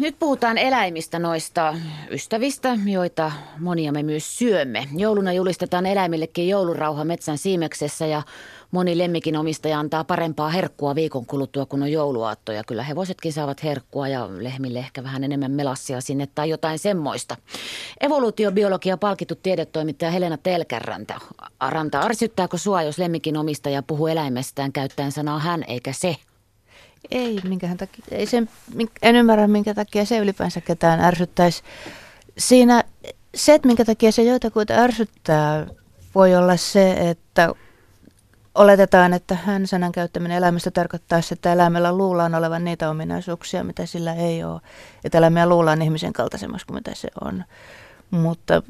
nyt puhutaan eläimistä noista ystävistä, joita monia me myös syömme. Jouluna julistetaan eläimillekin joulurauha metsän siimeksessä ja moni lemmikin omistaja antaa parempaa herkkua viikon kuluttua, kun on jouluaatto. Ja kyllä hevosetkin saavat herkkua ja lehmille ehkä vähän enemmän melassia sinne tai jotain semmoista. Evoluutiobiologia palkittu tiedetoimittaja Helena Telkäranta. Ranta, arsyttääkö sua, jos lemmikin omistaja puhuu eläimestään käyttäen sanaa hän eikä se? Ei, minkä takia, ei se, en ymmärrä, minkä takia se ylipäänsä ketään ärsyttäisi. Siinä se, että minkä takia se joitakuita ärsyttää, voi olla se, että oletetaan, että hän sanan käyttäminen elämästä tarkoittaa, että eläimellä luullaan olevan niitä ominaisuuksia, mitä sillä ei ole. Että eläimiä luullaan ihmisen kaltaisemmaksi kuin mitä se on. Mutta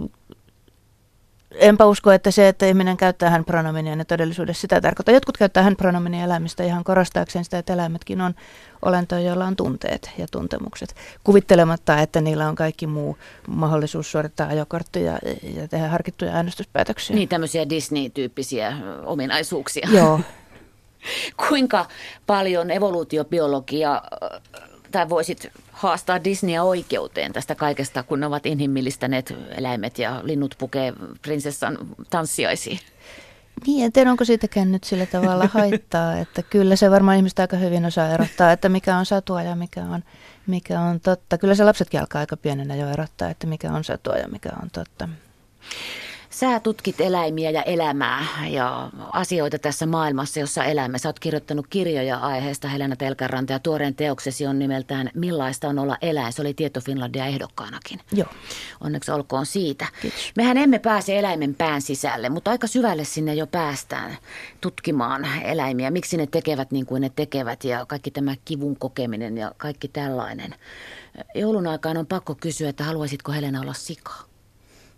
enpä usko, että se, että ihminen käyttää hän pronominia, niin todellisuudessa sitä tarkoittaa. Jotkut käyttää hän pronominia eläimistä ihan korostaakseen sitä, että eläimetkin on olentoja, joilla on tunteet ja tuntemukset. Kuvittelematta, että niillä on kaikki muu mahdollisuus suorittaa ajokortteja ja tehdä harkittuja äänestyspäätöksiä. Niin, tämmöisiä Disney-tyyppisiä ominaisuuksia. Joo. Kuinka paljon evoluutiobiologia tai voisit haastaa Disneyä oikeuteen tästä kaikesta, kun ne ovat inhimillistäneet eläimet ja linnut pukee prinsessan tanssiaisiin? Niin, en tiedä, onko siitäkään nyt sillä tavalla haittaa, että kyllä se varmaan ihmistä aika hyvin osaa erottaa, että mikä on satua ja mikä on, mikä on totta. Kyllä se lapsetkin alkaa aika pienenä jo erottaa, että mikä on satua ja mikä on totta. Sä tutkit eläimiä ja elämää ja asioita tässä maailmassa, jossa elämme. Sä oot kirjoittanut kirjoja aiheesta Helena Telkäranta ja tuoreen teoksesi on nimeltään Millaista on olla eläin. Se oli Tieto Finlandia ehdokkaanakin. Joo. Onneksi olkoon siitä. Kiitos. Mehän emme pääse eläimen pään sisälle, mutta aika syvälle sinne jo päästään tutkimaan eläimiä. Miksi ne tekevät niin kuin ne tekevät ja kaikki tämä kivun kokeminen ja kaikki tällainen. Joulun aikaan on pakko kysyä, että haluaisitko Helena olla sikaa?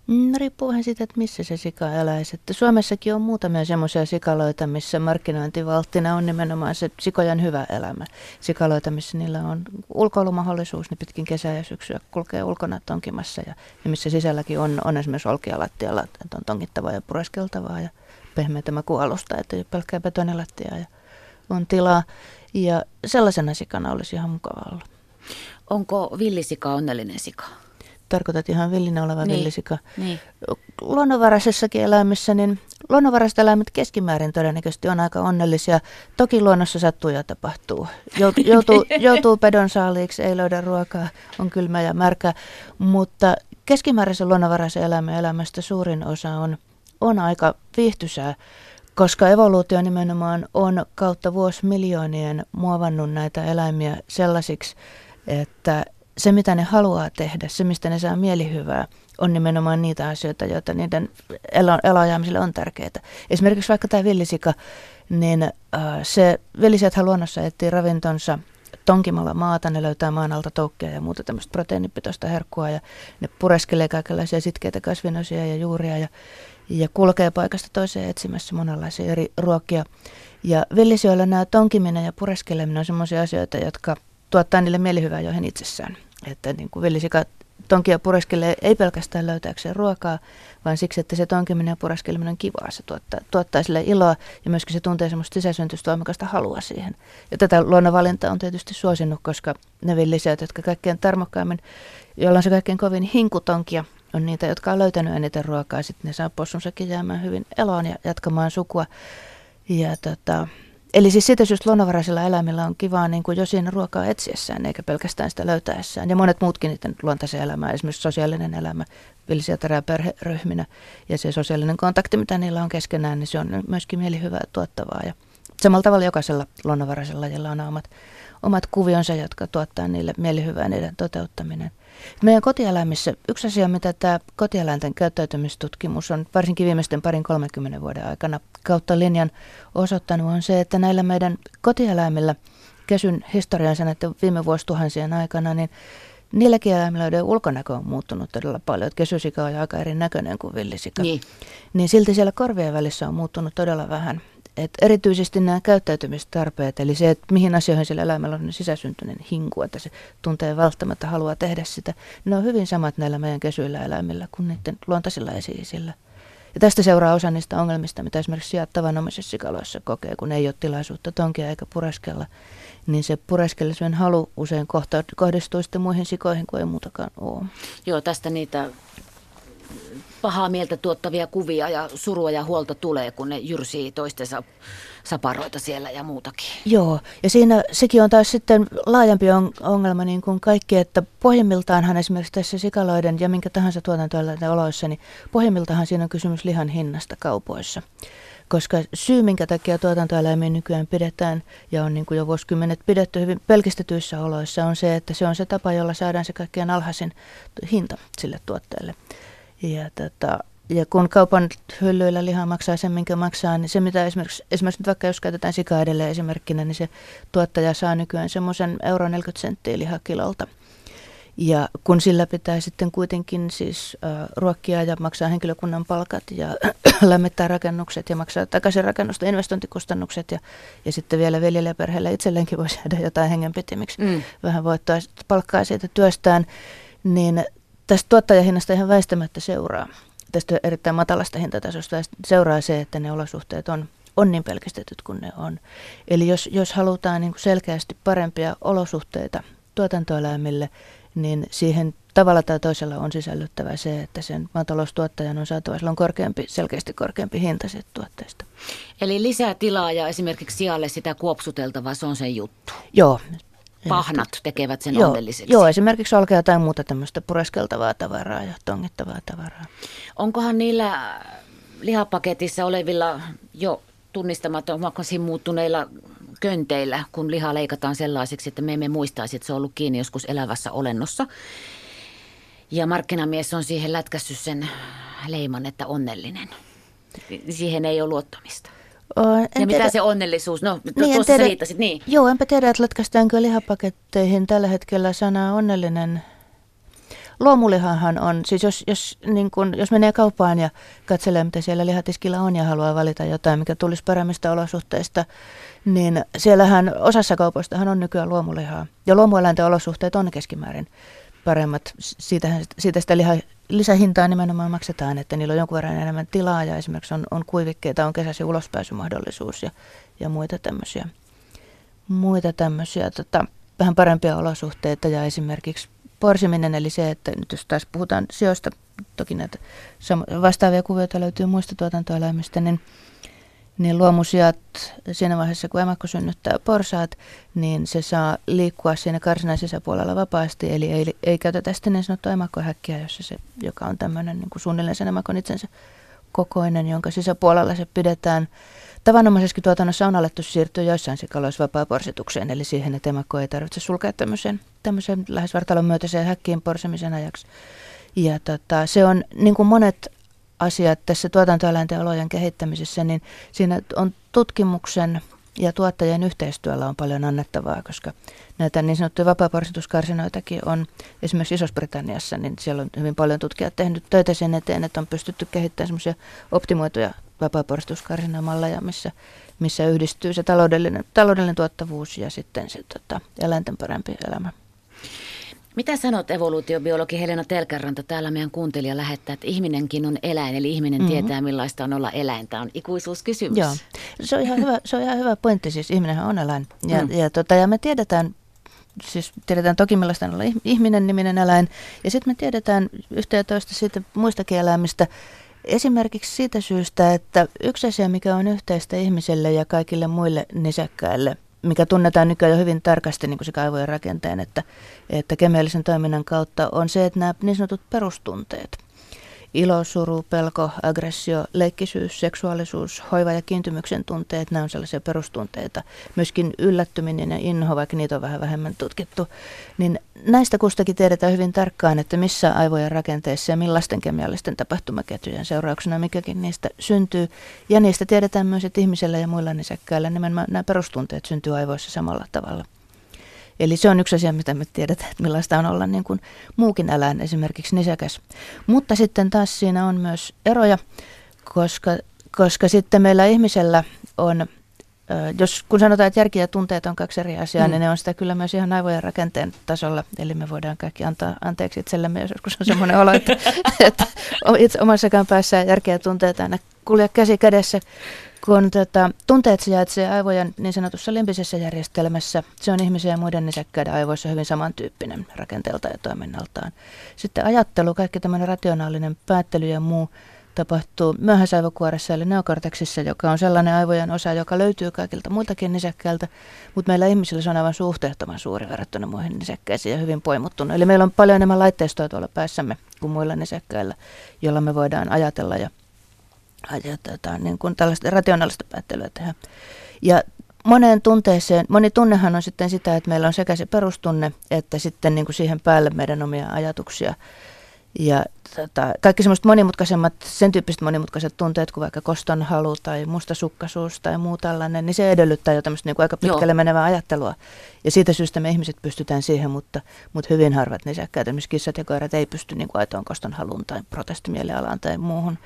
No riippuu vähän siitä, että missä se sika eläisi. Että Suomessakin on muutamia semmoisia sikaloita, missä markkinointivalttina on nimenomaan se sikojen hyvä elämä. Sikaloita, missä niillä on ulkoilumahdollisuus, ne pitkin kesää ja syksyä kulkee ulkona tonkimassa. Ja, ja missä sisälläkin on, on esimerkiksi olkia lattialla, että on tonkittavaa ja pureskeltavaa ja pehmeätä makualusta, että ei pelkkää betonilattia ja on tilaa. Ja sellaisena sikana olisi ihan mukava olla. Onko villisika onnellinen sika? Tarkoitat ihan villinä oleva Niin, villisika. niin. Luonnonvaraisessakin eläimissä, niin luonnonvaraiset eläimet keskimäärin todennäköisesti on aika onnellisia. Toki luonnossa sattuu ja tapahtuu. Jout- Joutuu, joutuu pedon saaliiksi, ei löydä ruokaa, on kylmä ja märkä, mutta keskimääräisen luonnonvaraisen eläimen elämästä suurin osa on, on aika viihtysää, koska evoluutio nimenomaan on kautta vuosimiljoonien muovannut näitä eläimiä sellaisiksi, että se, mitä ne haluaa tehdä, se, mistä ne saa mielihyvää, on nimenomaan niitä asioita, joita niiden elo, eloajamiselle on tärkeää. Esimerkiksi vaikka tämä villisika, niin äh, se villisijathan luonnossa etsii ravintonsa tonkimalla maata, ne löytää maan alta toukkia ja muuta tämmöistä proteiinipitoista herkkua ja ne pureskelee kaikenlaisia sitkeitä kasvinosia ja juuria ja, ja kulkee paikasta toiseen etsimässä monenlaisia eri ruokia. Ja villisioilla nämä tonkiminen ja pureskeleminen on sellaisia asioita, jotka tuottaa niille mielihyvää joihin itsessään. Että niin kuin villisika tonkia pureskelee ei pelkästään löytääkseen ruokaa, vaan siksi, että se tonkiminen ja pureskeleminen on kivaa. Se tuottaa, tuottaa sille iloa ja myöskin se tuntee semmoista sisäsyntystä voimakasta halua siihen. Ja tätä luonnonvalinta on tietysti suosinut, koska ne villisijat, jotka kaikkein tarmokkaimmin, joilla on se kaikkein kovin hinkutonkia, on niitä, jotka on löytänyt eniten ruokaa. Sitten ne saa possunsakin jäämään hyvin eloon ja jatkamaan sukua. Ja tota, Eli siis siitä syystä luonnonvaraisilla eläimillä on kivaa niin kuin jo siinä ruokaa etsiessään, eikä pelkästään sitä löytäessään. Ja monet muutkin niiden luontaisen elämä, esimerkiksi sosiaalinen elämä, villisiä perheryhminä ja se sosiaalinen kontakti, mitä niillä on keskenään, niin se on myöskin mielihyvää tuottavaa. Ja samalla tavalla jokaisella luonnonvaraisella lajilla on omat, omat kuvionsa, jotka tuottaa niille mielihyvää niiden toteuttaminen. Meidän kotieläimissä yksi asia, mitä tämä kotieläinten käyttäytymistutkimus on varsinkin viimeisten parin 30 vuoden aikana kautta linjan osoittanut, on se, että näillä meidän kotieläimillä kesyn historiansa näiden viime vuosituhansien aikana, niin niilläkin eläimillä, joiden ulkonäkö on muuttunut todella paljon. Että kesysika on aika erinäköinen kuin villisika. Niin. niin silti siellä korvien välissä on muuttunut todella vähän. Et erityisesti nämä käyttäytymistarpeet, eli se, että mihin asioihin sillä eläimellä on sisäsyntyinen hinku, että se tuntee välttämättä haluaa tehdä sitä, ne on hyvin samat näillä meidän kesyillä eläimillä kuin niiden luontaisilla esi Ja tästä seuraa osa niistä ongelmista, mitä esimerkiksi sijat tavanomaisissa sikaloissa kokee, kun ei ole tilaisuutta tonkia eikä pureskella. Niin se pureskelisuuden halu usein kohta, kohdistuu sitten muihin sikoihin, kuin ei muutakaan ole. Joo, tästä niitä pahaa mieltä tuottavia kuvia ja surua ja huolta tulee, kun ne jyrsii toistensa saparoita siellä ja muutakin. Joo, ja siinä sekin on taas sitten laajempi ongelma niin kuin kaikki, että pohjimmiltaanhan esimerkiksi tässä sikaloiden ja minkä tahansa tuotantoeläinten oloissa, niin pohjimmiltaanhan siinä on kysymys lihan hinnasta kaupoissa. Koska syy, minkä takia tuotantoeläimiä nykyään pidetään ja on niin kuin jo vuosikymmenet pidetty hyvin pelkistetyissä oloissa, on se, että se on se tapa, jolla saadaan se kaikkein alhaisin hinta sille tuotteelle. Ja, tota, ja kun kaupan hyllyillä liha maksaa sen, minkä maksaa, niin se mitä esimerkiksi, esimerkiksi nyt vaikka jos käytetään sikaa edelleen esimerkkinä, niin se tuottaja saa nykyään semmoisen euro 40 senttiä lihakilolta. Ja kun sillä pitää sitten kuitenkin siis äh, ruokkia ja maksaa henkilökunnan palkat ja lämmittää rakennukset ja maksaa takaisin rakennusta investointikustannukset ja, ja sitten vielä veljellä ja perheellä itselleenkin voisi jäädä jotain hengenpitimiksi mm. vähän voittaa palkkaa siitä työstään, niin tästä tuottajahinnasta ihan väistämättä seuraa, tästä erittäin matalasta hintatasosta seuraa se, että ne olosuhteet on, on niin pelkistetyt kuin ne on. Eli jos, jos halutaan niin kuin selkeästi parempia olosuhteita tuotantoeläimille, niin siihen tavalla tai toisella on sisällyttävä se, että sen maataloustuottajan on saatava silloin korkeampi, selkeästi korkeampi hinta siitä tuotteesta. Eli lisää tilaa ja esimerkiksi sijalle sitä kuopsuteltavaa, se on se juttu. Joo, pahnat tekevät sen joo, onnelliseksi. Joo, esimerkiksi olkea tai muuta tämmöistä pureskeltavaa tavaraa ja tongittavaa tavaraa. Onkohan niillä lihapaketissa olevilla jo tunnistamattomaksi muuttuneilla könteillä, kun liha leikataan sellaiseksi, että me emme muistaisi, että se on ollut kiinni joskus elävässä olennossa. Ja markkinamies on siihen lätkässyt sen leiman, että onnellinen. Siihen ei ole luottamista. En ja tiedä. mitä se onnellisuus, no niin, tuossa tiedä, riittäsit, niin. Joo, enpä tiedä, että lätkästäänkö lihapaketteihin tällä hetkellä sana onnellinen. Luomulihahan on, siis jos, jos, niin kun, jos menee kauppaan ja katselee, mitä siellä lihatiskillä on ja haluaa valita jotain, mikä tulisi paremmista olosuhteista, niin siellähän osassa kaupoistahan on nykyään luomulihaa. Ja luomueläinten olosuhteet on keskimäärin paremmat. Siitä, siitä sitä liha, lisähintaa nimenomaan maksetaan, että niillä on jonkun verran enemmän tilaa ja esimerkiksi on, on kuivikkeita, on kesäsi ulospääsymahdollisuus ja, ja muita tämmöisiä, muita tämmöisiä tota, vähän parempia olosuhteita ja esimerkiksi porsiminen, eli se, että nyt jos taas puhutaan sijoista, toki näitä vastaavia kuvioita löytyy muista tuotantoeläimistä, niin niin luomusijat siinä vaiheessa, kun emakko synnyttää porsaat, niin se saa liikkua siinä karsinan sisäpuolella vapaasti, eli ei, ei käytetä sitten niin sanottua emakkohäkkiä, jossa se, joka on tämmöinen niin kuin suunnilleen sen emakon itsensä kokoinen, jonka sisäpuolella se pidetään. Tavanomaisesti tuotannossa on alettu siirtyä joissain sikaloissa vapaa-porsitukseen, eli siihen, että emakko ei tarvitse sulkea tämmöisen, tämmöisen lähes vartalon myötäiseen häkkiin porsimisen ajaksi. Ja tota, se on, niin kuin monet asiat tässä tuotantoeläinten olojen kehittämisessä, niin siinä on tutkimuksen ja tuottajien yhteistyöllä on paljon annettavaa, koska näitä niin sanottuja vapaaporsituskarsinoitakin on esimerkiksi Isossa-Britanniassa, niin siellä on hyvin paljon tutkijat tehnyt töitä sen eteen, että on pystytty kehittämään semmoisia optimoituja vapaaporsituskarsinamalleja, missä, missä yhdistyy se taloudellinen, taloudellinen tuottavuus ja sitten se tota, eläinten parempi elämä. Mitä sanot evoluutiobiologi Helena Telkäranta? Täällä meidän kuuntelija lähettää, että ihminenkin on eläin, eli ihminen mm-hmm. tietää millaista on olla eläin. Tämä on ikuisuuskysymys. Joo, se on ihan hyvä, se on ihan hyvä pointti, siis ihminenhän on eläin. Ja, mm. ja, tota, ja me tiedetään, siis tiedetään toki millaista on olla ihminen niminen eläin, ja sitten me tiedetään yhtä ja toista siitä muistakin eläimistä, Esimerkiksi siitä syystä, että yksi asia, mikä on yhteistä ihmiselle ja kaikille muille nisäkkäille, mikä tunnetaan nykyään jo hyvin tarkasti niin kuin se kaivojen rakenteen, että, että kemiallisen toiminnan kautta on se, että nämä niin sanotut perustunteet, ilo, suru, pelko, aggressio, leikkisyys, seksuaalisuus, hoiva ja kiintymyksen tunteet, nämä on sellaisia perustunteita. Myöskin yllättyminen ja inho, vaikka niitä on vähän vähemmän tutkittu, niin näistä kustakin tiedetään hyvin tarkkaan, että missä aivojen rakenteessa ja millaisten kemiallisten tapahtumaketjujen seurauksena mikäkin niistä syntyy. Ja niistä tiedetään myös, että ihmisellä ja muilla nisäkkäillä nimenomaan nämä perustunteet syntyy aivoissa samalla tavalla. Eli se on yksi asia, mitä me tiedetään, että millaista on olla niin kuin muukin eläin, esimerkiksi nisäkäs. Mutta sitten taas siinä on myös eroja, koska, koska sitten meillä ihmisellä on jos kun sanotaan, että järki ja tunteet on kaksi eri asiaa, mm. niin ne on sitä kyllä myös ihan aivojen rakenteen tasolla. Eli me voidaan kaikki antaa anteeksi itsellemme, jos joskus on semmoinen olo, että, että itse omassakaan päässä järki ja tunteet aina kulje käsi kädessä. Kun tota, tunteet sijaitsee aivojen niin sanotussa limpisessä järjestelmässä, se on ihmisiä ja muiden nisäkkäiden aivoissa hyvin samantyyppinen rakenteelta ja toiminnaltaan. Sitten ajattelu, kaikki tämmöinen rationaalinen päättely ja muu tapahtuu myöhäisaivokuoressa eli neokorteksissa, joka on sellainen aivojen osa, joka löytyy kaikilta muiltakin nisäkkäiltä, mutta meillä ihmisillä se on aivan suhteettoman suuri verrattuna muihin nisäkkäisiin ja hyvin poimuttunut. Eli meillä on paljon enemmän laitteistoa tuolla päässämme kuin muilla nisäkkäillä, jolla me voidaan ajatella ja, ja tota, niin kuin tällaista rationaalista päättelyä tehdä. Ja moneen tunteeseen, moni tunnehan on sitten sitä, että meillä on sekä se perustunne, että sitten niin kuin siihen päälle meidän omia ajatuksia ja tota, kaikki semmoiset monimutkaisemmat, sen tyyppiset monimutkaiset tunteet kuin vaikka koston halu tai mustasukkaisuus tai muu tällainen, niin se edellyttää jo tämmöistä niin kuin aika pitkälle Joo. menevää ajattelua. Ja siitä syystä me ihmiset pystytään siihen, mutta, mutta hyvin harvat nisäkkäät, esimerkiksi kissat ja koirat ei pysty niin kuin aitoon koston haluun tai protestimielialaan tai muuhun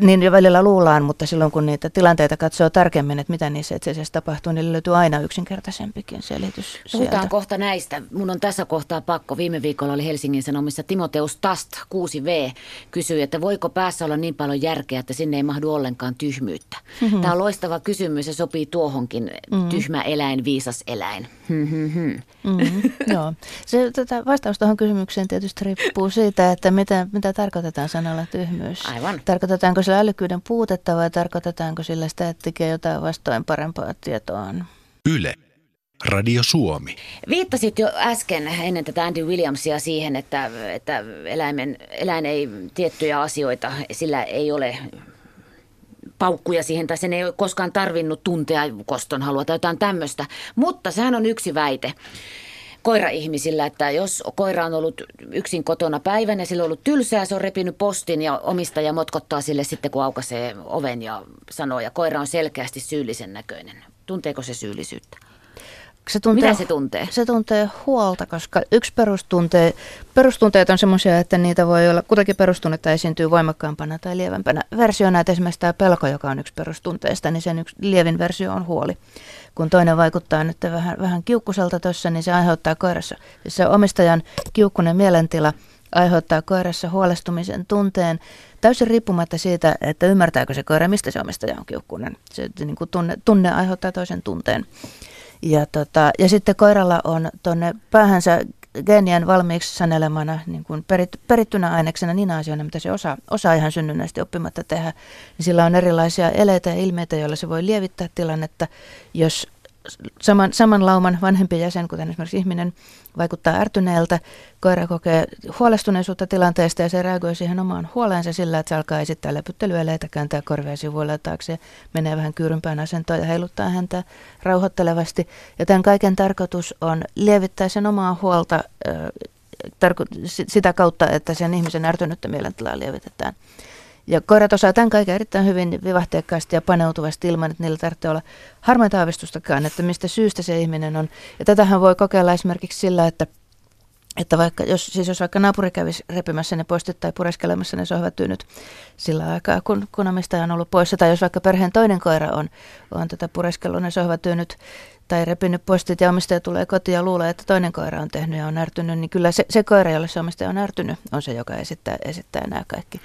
niin jo välillä luullaan, mutta silloin kun niitä tilanteita katsoo tarkemmin, että mitä niissä itse asiassa tapahtuu, niin löytyy aina yksinkertaisempikin selitys Puhutaan sieltä. kohta näistä. Mun on tässä kohtaa pakko. Viime viikolla oli Helsingin Sanomissa Timoteus Tast, 6V, kysyi, että voiko päässä olla niin paljon järkeä, että sinne ei mahdu ollenkaan tyhmyyttä. Mm-hmm. Tämä on loistava kysymys ja sopii tuohonkin mm-hmm. tyhmä eläin, viisas eläin. Mm-hmm. Mm-hmm. Joo. Se, tota, vastaus tuohon kysymykseen tietysti riippuu siitä, että mitä, mitä tarkoitetaan sanalla tyhmyys. Aivan. Tarkoitetaanko sillä älykkyyden puutetta vai tarkoitetaanko sillä sitä, että tekee jotain vastoin parempaa tietoa? Yle. Radio Suomi. Viittasit jo äsken ennen tätä Andy Williamsia siihen, että, että eläimen, eläin ei tiettyjä asioita, sillä ei ole paukkuja siihen tai sen ei ole koskaan tarvinnut tuntea koston halua tai jotain tämmöistä. Mutta sehän on yksi väite koira-ihmisillä, että jos koira on ollut yksin kotona päivän ja sillä on ollut tylsää, se on repinyt postin ja omistaja motkottaa sille sitten, kun aukaisee oven ja sanoo, ja koira on selkeästi syyllisen näköinen. Tunteeko se syyllisyyttä? Se tuntee, Mitä se tuntee? Se tuntee huolta, koska yksi perustunte, perustunteet on semmoisia, että niitä voi olla, kutakin perustunnetta esiintyy voimakkaampana tai lievempänä versiona, että esimerkiksi tämä pelko, joka on yksi perustunteista, niin sen yksi lievin versio on huoli. Kun toinen vaikuttaa nyt vähän, vähän kiukkuselta tuossa, niin se aiheuttaa koirassa, siis se omistajan kiukkunen mielentila aiheuttaa koirassa huolestumisen tunteen, täysin riippumatta siitä, että ymmärtääkö se koira, mistä se omistaja on kiukkunen. Se niin kuin tunne, tunne aiheuttaa toisen tunteen. Ja, tota, ja sitten koiralla on tuonne päähänsä geenien valmiiksi sanelemana niin kuin perit, perittynä aineksena niinä asioina, mitä se osaa, osaa ihan synnynnäisesti oppimatta tehdä. Niin sillä on erilaisia eleitä ja ilmeitä, joilla se voi lievittää tilannetta, jos saman, saman lauman vanhempi jäsen, kuten esimerkiksi ihminen, vaikuttaa ärtyneeltä. Koira kokee huolestuneisuutta tilanteesta ja se reagoi siihen omaan huoleensa sillä, että se alkaa esittää lepyttelyeleitä, kääntää korvea sivuille taakse, menee vähän kyyrympään asentoon ja heiluttaa häntä rauhoittelevasti. Ja tämän kaiken tarkoitus on lievittää sen omaa huolta tarko- sitä kautta, että sen ihmisen ärtynyttä mielentilaa lievitetään. Ja koirat osaa tämän kaiken erittäin hyvin vivahteikkaasti ja paneutuvasti ilman, että niillä tarvitsee olla harmaita aavistustakaan, että mistä syystä se ihminen on. Ja tätähän voi kokeilla esimerkiksi sillä, että että vaikka, jos, siis jos vaikka naapuri kävisi repimässä ne postit tai pureskelemassa ne sohvatyynyt sillä aikaa, kun, kun omistaja on ollut poissa, tai jos vaikka perheen toinen koira on, on tätä pureskellut ne sohvatyynyt tai repinyt postit ja omistaja tulee kotiin ja luulee, että toinen koira on tehnyt ja on ärtynyt, niin kyllä se, se koira, jolle se omistaja on ärtynyt, on se, joka esittää, esittää nämä kaikki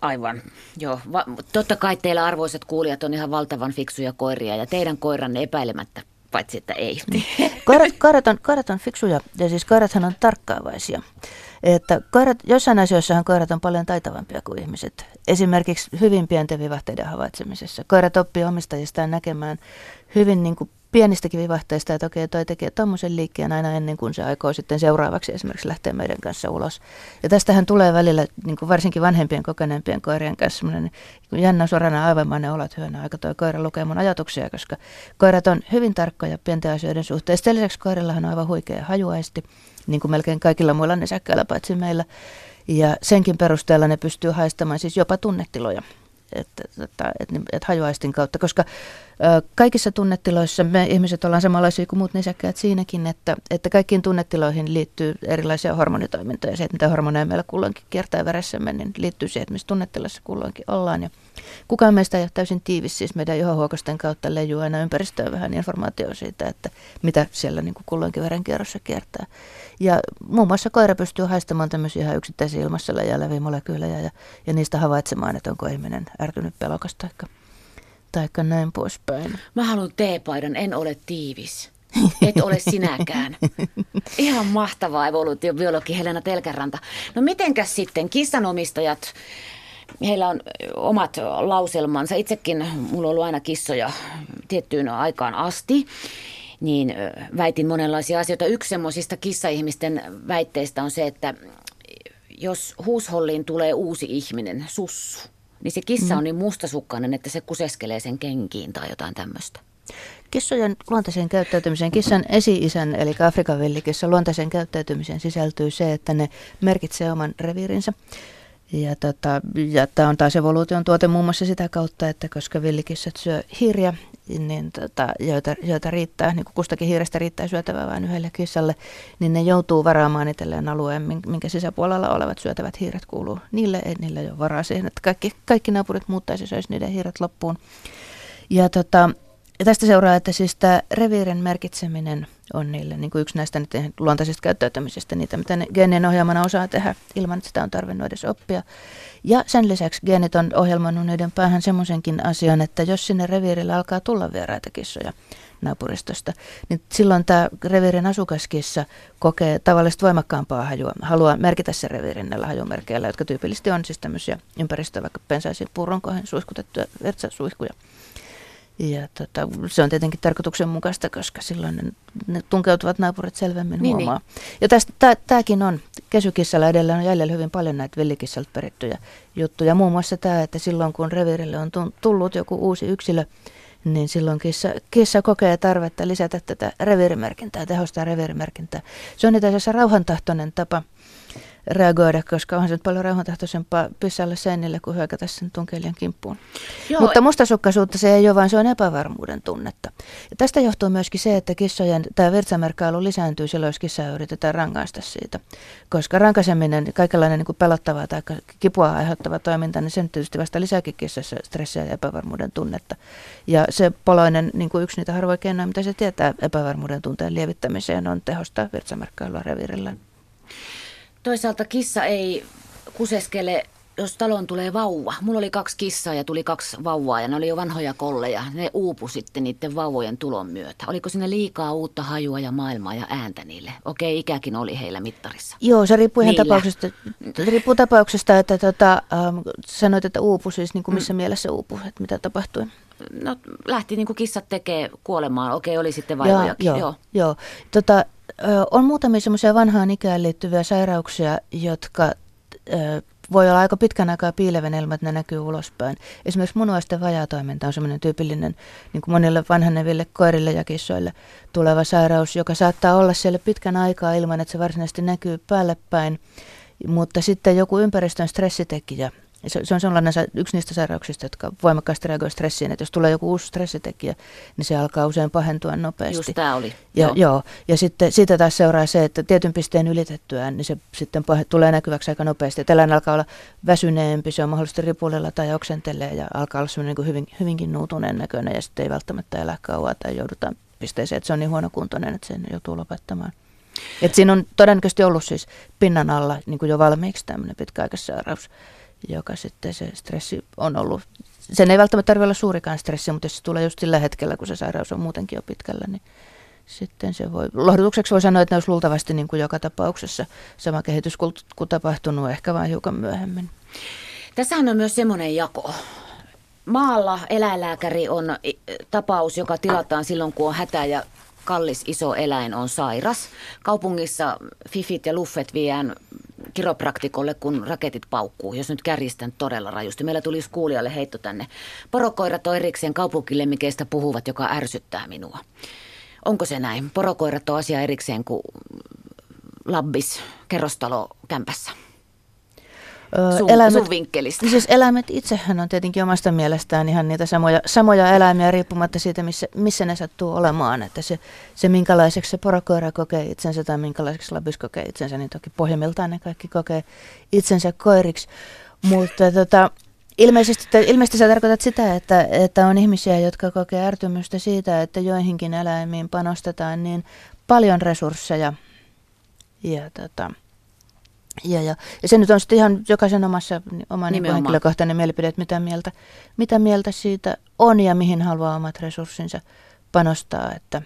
Aivan, joo. Va- totta kai teillä arvoisat kuulijat on ihan valtavan fiksuja koiria ja teidän koiranne epäilemättä, paitsi että ei. Koirat, koirat, on, koirat on fiksuja ja siis koirathan on tarkkaavaisia. Että koirat, jossain asioissahan koirat on paljon taitavampia kuin ihmiset. Esimerkiksi hyvin pienten vivahteiden havaitsemisessa. Koirat oppii omistajistaan näkemään hyvin niin kuin pienistäkin vivahteista, että okei, toi tekee tuommoisen liikkeen aina ennen kuin se aikoo sitten seuraavaksi esimerkiksi lähteä meidän kanssa ulos. Ja tästähän tulee välillä, niin kuin varsinkin vanhempien kokeneempien koirien kanssa, semmoinen niin jännä sorana aivamainen olet hyvänä aika toi koira lukee mun ajatuksia, koska koirat on hyvin tarkkoja pienten asioiden suhteen. Sitten lisäksi koirillahan on aivan huikea hajuaisti, niin kuin melkein kaikilla muilla nisäkkäillä paitsi meillä. Ja senkin perusteella ne pystyy haistamaan siis jopa tunnetiloja että, että, että, että hajuaistin kautta, koska Kaikissa tunnetiloissa me ihmiset ollaan samanlaisia kuin muut nisäkkäät siinäkin, että, että kaikkiin tunnetiloihin liittyy erilaisia hormonitoimintoja. Se, että mitä hormoneja meillä kulloinkin kiertää veressämme, niin liittyy siihen, että missä tunnetilassa kulloinkin ollaan. Ja kukaan meistä ei ole täysin tiivis, siis meidän johohuokosten kautta leijuu aina ympäristöön vähän informaatiota siitä, että mitä siellä niin kulloinkin verenkierrossa kiertää. Ja muun muassa koira pystyy haistamaan tämmöisiä ihan yksittäisiä ilmassa läjääviä molekyylejä ja, ja niistä havaitsemaan, että onko ihminen ärtynyt pelokas taikka, taikka näin poispäin. Mä haluan teepaidan, en ole tiivis. Et ole sinäkään. Ihan mahtavaa evoluutiobiologi Helena Telkäranta. No mitenkäs sitten kissanomistajat, heillä on omat lauselmansa. Itsekin mulla on ollut aina kissoja tiettyyn aikaan asti niin väitin monenlaisia asioita. Yksi semmoisista kissaihmisten väitteistä on se, että jos huusholliin tulee uusi ihminen, sussu, niin se kissa mm. on niin mustasukkainen, että se kuseskelee sen kenkiin tai jotain tämmöistä. Kissojen luontaisen käyttäytymiseen, kissan esi-isän eli Afrikan villikissa luontaisen käyttäytymiseen sisältyy se, että ne merkitsee oman reviirinsä. Ja, tota, ja tämä on taas evoluution tuote muun muassa sitä kautta, että koska villikissat syö hiiriä, niin tota, joita, joita riittää, niin kuin kustakin hiirestä riittää syötävää vain yhdelle kissalle, niin ne joutuu varaamaan itselleen alueen, minkä sisäpuolella olevat syötävät hiiret kuuluu niille, ei niille ole varaa siihen, että kaikki, kaikki naapurit muuttaisi söisi niiden hiiret loppuun. Ja tota, ja tästä seuraa, että siis tämä reviirin merkitseminen on niille niin kuin yksi näistä luontaisista käyttäytymisistä, niitä mitä ne geenien ohjelmana osaa tehdä ilman, että sitä on tarvinnut edes oppia. Ja sen lisäksi geenit on ohjelmannut niiden päähän semmoisenkin asian, että jos sinne reviirille alkaa tulla vieraita kissoja naapuristosta, niin silloin tämä reviirin asukaskissa kokee tavallista voimakkaampaa hajua, haluaa merkitä sen reviirin näillä hajumerkeillä, jotka tyypillisesti on siis tämmöisiä ympäristöä, vaikka pensaisiin puuronkoihin suihkutettuja vertsasuihkuja. Ja tota, se on tietenkin tarkoituksenmukaista, koska silloin ne, ne tunkeutuvat naapurit selvemmin niin, huomaa. Niin. Ja tästä, tämäkin on, kesykissalla edelleen on jäljellä hyvin paljon näitä villikissalta perittyjä juttuja. Muun muassa tämä, että silloin kun reviirille on tullut joku uusi yksilö, niin silloin kissa, kissa kokee tarvetta lisätä tätä reviirimerkintää, tehostaa reviirimerkintää. Se on itse asiassa rauhantahtoinen tapa reagoida, koska onhan se nyt paljon rauhantahtoisempaa pissalle seinille kuin hyökätä sen tunkelijan kimppuun. Joo. Mutta mustasukkaisuutta se ei ole, vaan se on epävarmuuden tunnetta. Ja tästä johtuu myöskin se, että kissojen tämä virtsamerkkailu lisääntyy silloin, jos kissaa yritetään rangaista siitä. Koska rankaiseminen, kaikenlainen niin kuin pelottava tai kipua aiheuttava toiminta, niin sen tietysti vasta lisääkin kissassa stressiä ja epävarmuuden tunnetta. Ja se poloinen, niin kuin yksi niitä harvoja keinoja, mitä se tietää epävarmuuden tunteen lievittämiseen, on tehostaa virtsamerkkailua reviirillä. Toisaalta kissa ei kuseskele, jos taloon tulee vauva. Mulla oli kaksi kissaa ja tuli kaksi vauvaa ja ne oli jo vanhoja kolleja. Ne uupu sitten niiden vauvojen tulon myötä. Oliko sinne liikaa uutta hajua ja maailmaa ja ääntä niille? Okei, ikäkin oli heillä mittarissa. Joo, se riippuu ihan tapauksesta, riippuu tapauksesta, että tota, ähm, sanoit, että uupu siis niin kuin missä mm. mielessä uupu, että mitä tapahtui? No lähti niin kuin kissat tekee kuolemaan. Okei, oli sitten vaivojakin. Joo, joo. joo. Tota, on muutamia semmoisia vanhaan ikään liittyviä sairauksia, jotka voi olla aika pitkän aikaa piilevän ilman, että ne näkyy ulospäin. Esimerkiksi munuaisten vajaatoiminta on semmoinen tyypillinen niin kuin monille vanhaneville koirille ja kissoille tuleva sairaus, joka saattaa olla siellä pitkän aikaa ilman, että se varsinaisesti näkyy päälle päin. Mutta sitten joku ympäristön stressitekijä se, se on sellainen yksi niistä sairauksista, jotka voimakkaasti reagoivat stressiin, että jos tulee joku uusi stressitekijä, niin se alkaa usein pahentua nopeasti. Just tämä oli. Ja, joo. joo. ja sitten siitä taas seuraa se, että tietyn pisteen ylitettyään, niin se sitten pahe, tulee näkyväksi aika nopeasti. Tällainen alkaa olla väsyneempi, se on mahdollisesti ripulella tai oksentelee ja alkaa olla niin hyvin, hyvinkin nuutuneen näköinen ja sitten ei välttämättä elää kauan tai joudutaan pisteeseen, että se on niin huonokuntoinen, että sen joutuu lopettamaan. Et siinä on todennäköisesti ollut siis pinnan alla niin kuin jo valmiiksi tämmöinen pitkäaikaissairaus joka sitten se stressi on ollut. Sen ei välttämättä tarvitse olla suurikaan stressi, mutta jos se tulee just sillä hetkellä, kun se sairaus on muutenkin jo pitkällä, niin sitten se voi, lohdutukseksi voi sanoa, että ne olisi luultavasti niin kuin joka tapauksessa sama kehitys kuin, tapahtunut, ehkä vain hiukan myöhemmin. Tässähän on myös semmoinen jako. Maalla eläinlääkäri on tapaus, joka tilataan silloin, kun on hätä ja kallis iso eläin on sairas. Kaupungissa fifit ja luffet viedään kiropraktikolle, kun raketit paukkuu, jos nyt kärjistän todella rajusti. Meillä tuli kuulijalle heitto tänne. Porokoirat on erikseen kaupunkilemmikeistä puhuvat, joka ärsyttää minua. Onko se näin? Porokoirat on asia erikseen kuin labbis kerrostalo kämpässä. Sun, eläimet, sun vinkkelistä. Siis eläimet itsehän on tietenkin omasta mielestään ihan niitä samoja, samoja eläimiä riippumatta siitä, missä, missä ne sattuu olemaan. Että se, se minkälaiseksi se porokoira kokee itsensä tai minkälaiseksi labys kokee itsensä, niin toki pohjimmiltaan ne kaikki kokee itsensä koiriksi. Mutta tota, Ilmeisesti, ilmeisesti sä tarkoitat sitä, että, että on ihmisiä, jotka kokee ärtymystä siitä, että joihinkin eläimiin panostetaan niin paljon resursseja. Ja, tota, ja, ja, ja se nyt on sitten ihan jokaisen omassa, oma niin henkilökohtainen mielipide, että mitä mieltä, mitä mieltä siitä on ja mihin haluaa omat resurssinsa panostaa. Että,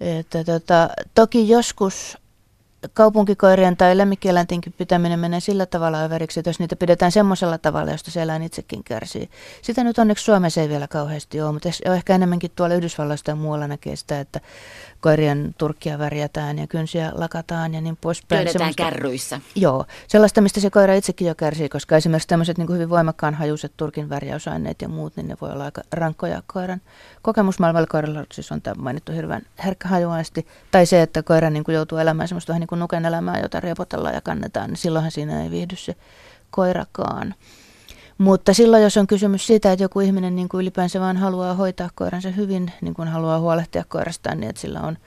että tota, toki joskus kaupunkikoirien tai lemmikkieläintenkin pitäminen menee sillä tavalla överiksi, että jos niitä pidetään semmoisella tavalla, josta se eläin itsekin kärsii. Sitä nyt onneksi Suomessa ei vielä kauheasti ole, mutta ehkä enemmänkin tuolla Yhdysvalloista ja muualla näkee sitä, että koirien turkkia värjätään ja kynsiä lakataan ja niin poispäin. Työnnetään kärryissä. Joo, sellaista, mistä se koira itsekin jo kärsii, koska esimerkiksi tämmöiset niin hyvin voimakkaan hajuiset turkin värjäysaineet ja muut, niin ne voi olla aika rankkoja koiran. Kokemusmaailmalla koiralla siis on tämä mainittu hirveän herkkä hajuaisti. Tai se, että koira niin kuin joutuu elämään semmoista vähän niin kuin nuken elämää, jota repotellaan ja kannetaan, niin silloinhan siinä ei viihdy se koirakaan. Mutta silloin, jos on kysymys siitä, että joku ihminen niin kuin ylipäänsä vaan haluaa hoitaa koiransa hyvin, niin kuin haluaa huolehtia koirastaan, niin että sillä on,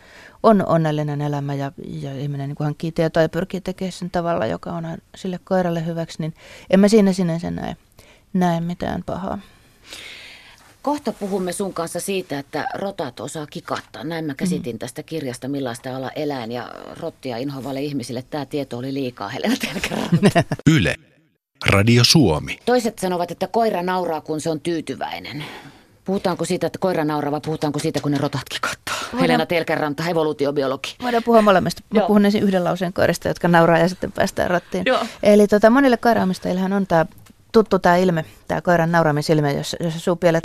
on onnellinen elämä ja, ja ihminen niin kuin hankkii tietoa ja pyrkii tekemään sen tavalla, joka on sille koiralle hyväksi, niin en mä siinä sinänsä näe, näe mitään pahaa. Kohta puhumme sun kanssa siitä, että rotat osaa kikattaa. Näin mä käsitin mm. tästä kirjasta, millaista olla eläin ja rottia inhovalle ihmisille. Tämä tieto oli liikaa Helena Yle. Radio Suomi. Toiset sanovat, että koira nauraa, kun se on tyytyväinen. Puhutaanko siitä, että koira nauraa vai puhutaanko siitä, kun ne rotatkin kattaa? Voidaan... Helena Telkäranta, evoluutiobiologi. Voidaan puhua molemmista. Mä Joo. puhun ensin yhden lauseen koirista, jotka nauraa ja sitten päästään rattiin. Joo. Eli tota, monille koiraamistajillehan on tämä tuttu tämä ilme, tämä koiran nauramisilme, jossa, jossa suupielet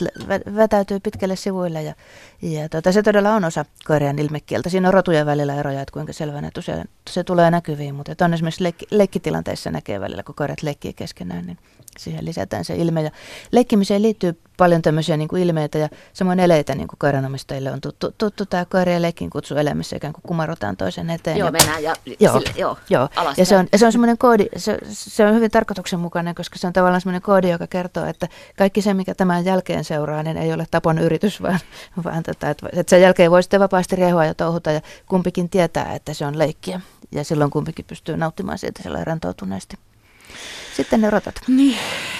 vetäytyy pitkälle sivuille. Ja, ja tota, se todella on osa koirien ilmekieltä. Siinä on rotujen välillä eroja, että kuinka selvänä se, se tulee näkyviin. Mutta on esimerkiksi leikki, leikkitilanteissa näkee välillä, kun koirat leikkii keskenään, niin siihen lisätään se ilme. Ja leikkimiseen liittyy paljon tämmöisiä niin kuin ilmeitä ja samoin eleitä niin kuin on tuttu, tuttu tämä koirien leikin kutsu elämässä, ikään kuin kumarotaan toisen eteen. Joo, ja, mennään ja, joo, sille, joo, joo. ja se on, ja se on semmoinen koodi, se, se on hyvin tarkoituksenmukainen, koska se on tavallaan semmoinen koodi, joka kertoo, että kaikki se, mikä tämän jälkeen seuraa, niin ei ole tapon yritys, vaan, vaan tota, että, että sen jälkeen voi sitten vapaasti riehua ja touhuta ja kumpikin tietää, että se on leikkiä. Ja silloin kumpikin pystyy nauttimaan siitä sellainen rentoutuneesti. Sitten ne rotat. Niin,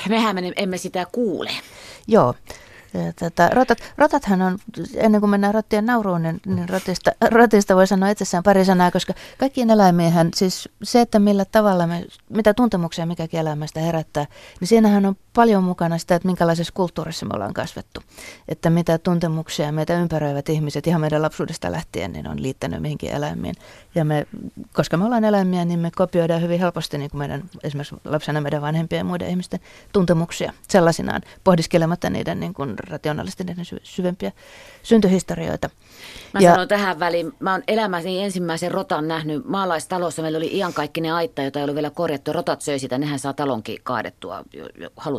mehän emme sitä kuule. Joo. Tätä, rotat, rotathan on, ennen kuin mennään rottien nauruun, niin, niin rotista, rotista voi sanoa itsessään pari sanaa, koska kaikkien eläimienhän, siis se, että millä tavalla me, mitä tuntemuksia mikäkin elämästä herättää, niin siinähän on paljon mukana sitä, että minkälaisessa kulttuurissa me ollaan kasvettu. Että mitä tuntemuksia meitä ympäröivät ihmiset ihan meidän lapsuudesta lähtien, niin on liittänyt mihinkin eläimiin. Ja me, koska me ollaan eläimiä, niin me kopioidaan hyvin helposti niin kuin meidän, esimerkiksi lapsena meidän vanhempien ja muiden ihmisten tuntemuksia sellaisinaan, pohdiskelematta niiden niin kuin rationaalisesti niiden syvempiä syntyhistorioita. Mä ja, sanon tähän väliin, mä oon elämäni ensimmäisen rotan nähnyt maalaistalossa. Meillä oli iankaikkinen aitta, jota ei ollut vielä korjattu. Rotat söi sitä, nehän saa talonkin kaadettua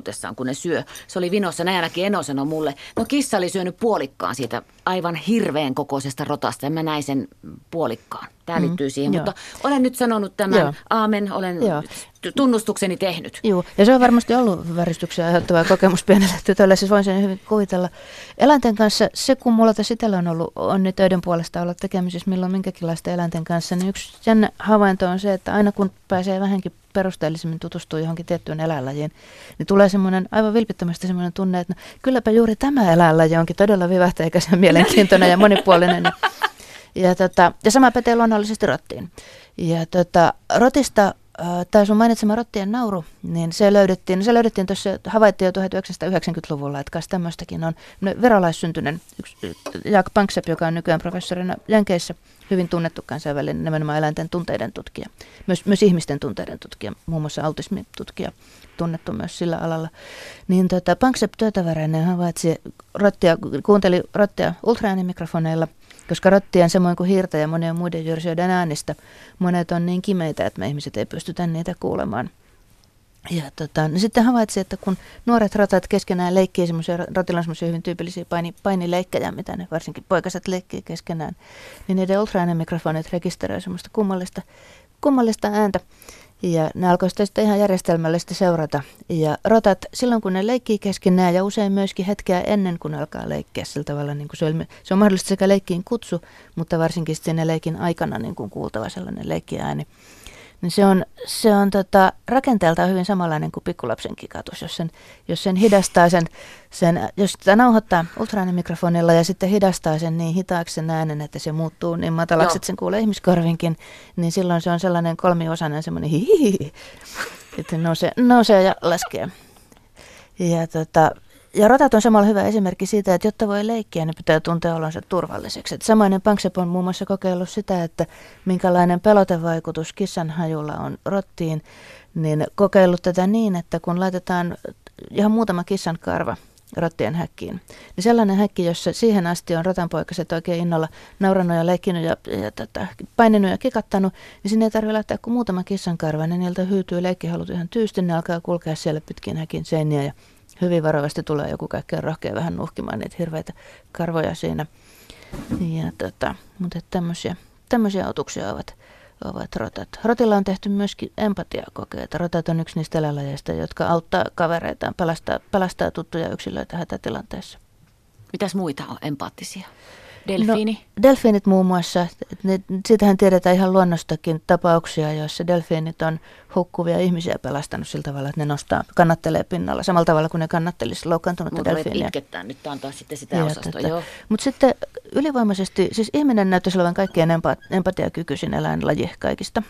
halutessaan, kun ne syö. Se oli vinossa, näin ainakin Eno sanoi mulle. No kissa oli syönyt puolikkaan siitä aivan hirveän kokoisesta rotasta ja mä näin sen puolikkaan. Tämä mm, liittyy siihen, joo. mutta olen nyt sanonut tämän. Joo. Aamen, olen joo. tunnustukseni tehnyt. Joo, ja se on varmasti ollut väristyksiä aiheuttava kokemus pienelle tytölle, siis voin sen hyvin kuvitella. Eläinten kanssa, se kun mulla tässä itsellä on ollut onni töiden puolesta olla tekemisissä milloin minkäkinlaista eläinten kanssa, niin yksi jännä havainto on se, että aina kun pääsee vähänkin perusteellisemmin tutustuu johonkin tiettyyn eläinlajiin, niin tulee semmoinen aivan vilpittömästi semmoinen tunne, että no, kylläpä juuri tämä eläinlaji onkin todella vivahteikäisen mielenkiintoinen ja monipuolinen. Ja, ja, tota, ja sama pätee luonnollisesti rottiin. Ja tota, rotista Tämä sun mainitsema rottien nauru, niin se löydettiin, se löydettiin tuossa, havaittiin jo 1990-luvulla, että kas tämmöistäkin on. Verolaissyntyinen yksi, Jaak Panksep, joka on nykyään professorina Jänkeissä, hyvin tunnettu kansainvälinen nimenomaan eläinten tunteiden tutkija. Myös, myös ihmisten tunteiden tutkija, muun muassa autismitutkija, tunnettu myös sillä alalla. Niin tota, Panksep työtäväräinen havaitsi rottia, kuunteli rottia ultraäänimikrofoneilla – koska rottien samoin kuin hiirtä ja monien muiden jyrsijöiden äänistä, monet on niin kimeitä, että me ihmiset ei pystytä niitä kuulemaan. Ja tota, no sitten havaitsi, että kun nuoret rotat keskenään leikkii semmoisia, rotilla on semmoisia hyvin tyypillisiä paini, painileikkejä, mitä ne varsinkin poikaset leikkii keskenään, niin niiden ultraäänemikrofonit rekisteröi semmoista kummallista, kummallista ääntä. Ja ne alkoi sitten ihan järjestelmällisesti seurata. Ja rotat, silloin kun ne leikkii keskenään ja usein myöskin hetkeä ennen kuin alkaa leikkiä sillä tavalla, niin kuin se, on, se on mahdollista sekä leikkiin kutsu, mutta varsinkin siinä leikin aikana niin kuin kuultava sellainen leikkiääni niin se on, se on tota, rakenteeltaan hyvin samanlainen kuin pikkulapsen kikatus. Jos sen, jos sen hidastaa sen, sen, jos sitä nauhoittaa ultraäänimikrofonilla ja sitten hidastaa sen niin hitaaksi sen äänen, että se muuttuu niin matalaksi, Joo. että sen kuulee ihmiskorvinkin, niin silloin se on sellainen kolmiosainen semmoinen hihihi, että nousee, nousee ja laskee. Ja tota, ja rotat on samalla hyvä esimerkki siitä, että jotta voi leikkiä, niin pitää tuntea olonsa turvalliseksi. Et samainen Panksep on muun muassa kokeillut sitä, että minkälainen pelotevaikutus kissan hajulla on rottiin, niin kokeillut tätä niin, että kun laitetaan ihan muutama kissan karva rottien häkkiin, niin sellainen häkki, jossa siihen asti on rotanpoikaset oikein innolla naurannut ja leikkinyt ja, ja tota, paininut ja kikattanut, niin sinne ei tarvitse laittaa kuin muutama kissan karva, niin niiltä hyytyy leikkihalut ihan tyystin, ne alkaa kulkea siellä pitkin häkin seiniä ja hyvin varovasti tulee joku kaikkein rohkea vähän nuhkimaan niitä hirveitä karvoja siinä. Ja tota, mutta tämmöisiä, tämmöisiä otuksia ovat, ovat rotat. Rotilla on tehty myöskin empatiakokeita. Rotat on yksi niistä eläinlajeista, jotka auttaa kavereitaan, pelastaa, pelastaa tuttuja yksilöitä hätätilanteessa. Mitäs muita on empaattisia? Delfiini? No, delfiinit muun muassa, ne, siitähän tiedetään ihan luonnostakin tapauksia, joissa delfiinit on hukkuvia ihmisiä pelastanut sillä tavalla, että ne nostaa, kannattelee pinnalla samalla tavalla kuin ne kannattelisi loukkaantunutta Mut delfiiniä. Mutta nyt on taas sitten sitä osastoa, joo. Mutta sitten ylivoimaisesti, siis ihminen näyttäisi olevan kaikkein empa- empatiakykyisin eläinlaji kaikista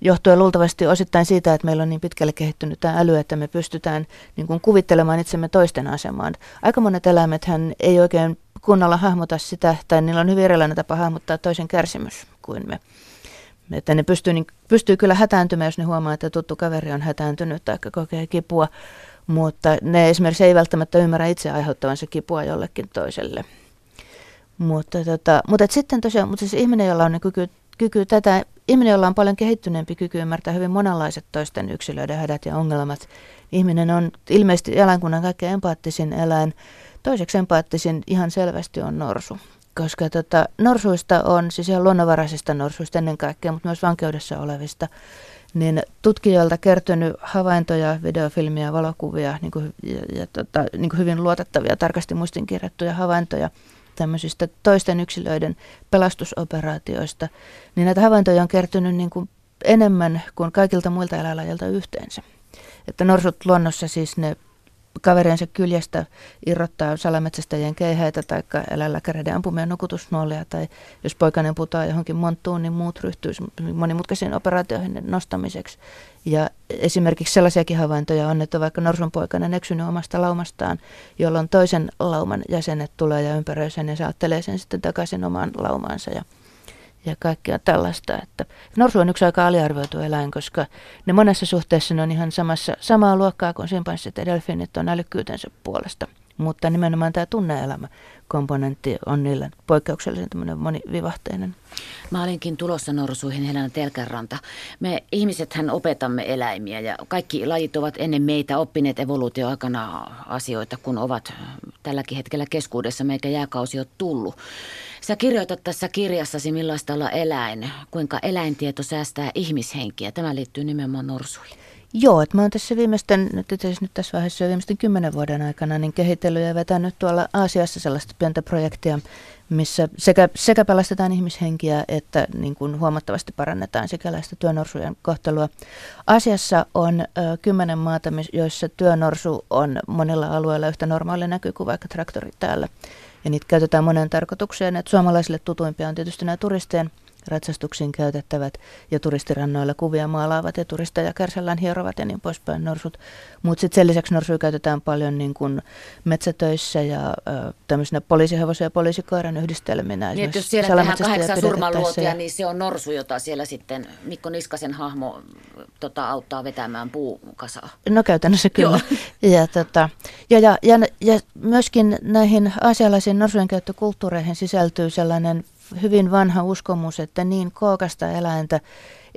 johtuen luultavasti osittain siitä, että meillä on niin pitkälle kehittynyt tämä äly, että me pystytään niin kuin kuvittelemaan itsemme toisten asemaan. Aika monet eläimet ei oikein kunnolla hahmota sitä, tai niillä on hyvin erilainen tapa hahmottaa toisen kärsimys kuin me. Että ne pystyy, niin, pystyy kyllä hätääntymään, jos ne huomaa, että tuttu kaveri on hätääntynyt tai kokee kipua, mutta ne esimerkiksi ei välttämättä ymmärrä itse aiheuttavansa kipua jollekin toiselle. Mutta, tota, mutta et sitten tosiaan, mutta siis ihminen, jolla on niin kyky, kyky tätä, ihminen, jolla on paljon kehittyneempi kyky ymmärtää hyvin monenlaiset toisten yksilöiden hädät ja ongelmat, ihminen on ilmeisesti eläinkunnan kaikkein empaattisin eläin, Toiseksi empaattisin ihan selvästi on norsu, koska tota, norsuista on, siis ihan luonnonvaraisista norsuista ennen kaikkea, mutta myös vankeudessa olevista, niin tutkijoilta kertynyt havaintoja, videofilmiä, valokuvia niin kuin, ja, ja tota, niin kuin hyvin luotettavia, tarkasti muistinkirjattuja havaintoja tämmöisistä toisten yksilöiden pelastusoperaatioista, niin näitä havaintoja on kertynyt niin kuin enemmän kuin kaikilta muilta eläinlajilta yhteensä. Että norsut luonnossa siis ne kaveriensa kyljestä irrottaa salametsästäjien keihäitä tai eläinlääkäreiden ampumia nukutusnuolia tai jos poikainen putoaa johonkin monttuun, niin muut ryhtyy monimutkaisiin operaatioihin nostamiseksi. Ja esimerkiksi sellaisiakin havaintoja on, että vaikka norsunpoikainen eksynyt omasta laumastaan, jolloin toisen lauman jäsenet tulee ja ympäröi sen ja saattelee sen sitten takaisin omaan laumaansa ja ja kaikkea tällaista. Että norsu on yksi aika aliarvioitu eläin, koska ne monessa suhteessa ne on ihan samassa, samaa luokkaa kuin simpanssit ja delfiinit on älykkyytensä puolesta. Mutta nimenomaan tämä tunneelämä komponentti on niillä poikkeuksellisen monivivahteinen. Mä olinkin tulossa norsuihin Helena Telkäranta. Me ihmisethän opetamme eläimiä ja kaikki lajit ovat ennen meitä oppineet evoluutioaikana asioita, kun ovat tälläkin hetkellä keskuudessa, meikä jääkausi on tullut. Sä kirjoitat tässä kirjassasi, millaista olla eläin, kuinka eläintieto säästää ihmishenkiä. Tämä liittyy nimenomaan norsuihin. Joo, että mä oon tässä viimeisten, nyt, nyt tässä vaiheessa viimeisten kymmenen vuoden aikana niin kehitellyt ja vetänyt tuolla Aasiassa sellaista pientä projektia, missä sekä, sekä pelastetaan ihmishenkiä että niin kuin huomattavasti parannetaan sikäläistä työnorsujen kohtelua. Asiassa on ö, kymmenen maata, joissa työnorsu on monilla alueilla yhtä normaali näky kuin vaikka traktori täällä. Ja niitä käytetään monen tarkoitukseen. että suomalaisille tutuimpia on tietysti nämä turistien ratsastuksiin käytettävät ja turistirannoilla kuvia maalaavat ja turisteja kärsällään hierovat ja niin poispäin norsut. Mutta sitten sen lisäksi norsuja käytetään paljon niin kuin metsätöissä ja ö, tämmöisenä poliisihevosen ja poliisikoiran yhdistelminä. Niin, jos siellä tehdään kahdeksan surmanluotia, ja... niin se on norsu, jota siellä sitten Mikko Niskasen hahmo tota, auttaa vetämään puukasaa. No käytännössä kyllä. ja, tota, ja, ja, ja, ja myöskin näihin asialaisiin norsujen käyttökulttuureihin sisältyy sellainen hyvin vanha uskomus, että niin kookasta eläintä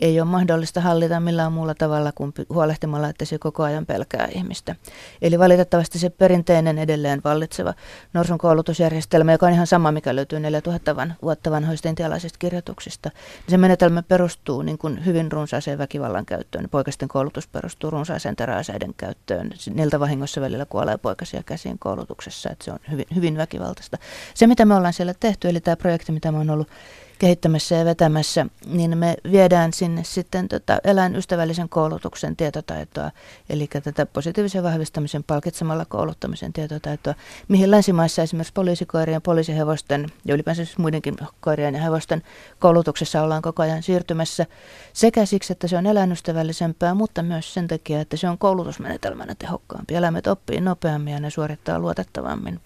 ei ole mahdollista hallita millään muulla tavalla kuin huolehtimalla, että se koko ajan pelkää ihmistä. Eli valitettavasti se perinteinen edelleen vallitseva norsun koulutusjärjestelmä, joka on ihan sama, mikä löytyy 4000 vuotta vanhoista intialaisista kirjoituksista, niin se menetelmä perustuu niin kuin hyvin runsaaseen väkivallan käyttöön. Poikasten koulutus perustuu runsaaseen teräaseiden käyttöön. Niiltä vahingossa välillä kuolee poikasia käsiin koulutuksessa, että se on hyvin, hyvin väkivaltaista. Se, mitä me ollaan siellä tehty, eli tämä projekti, mitä mä oon ollut kehittämässä ja vetämässä, niin me viedään sinne sitten tota eläinystävällisen koulutuksen tietotaitoa, eli tätä positiivisen vahvistamisen palkitsemalla kouluttamisen tietotaitoa, mihin länsimaissa esimerkiksi poliisikoirien, poliisihevosten ja ylipäänsä siis muidenkin koirien ja hevosten koulutuksessa ollaan koko ajan siirtymässä sekä siksi, että se on eläinystävällisempää, mutta myös sen takia, että se on koulutusmenetelmänä tehokkaampi. Eläimet oppii nopeammin ja ne suorittaa luotettavammin.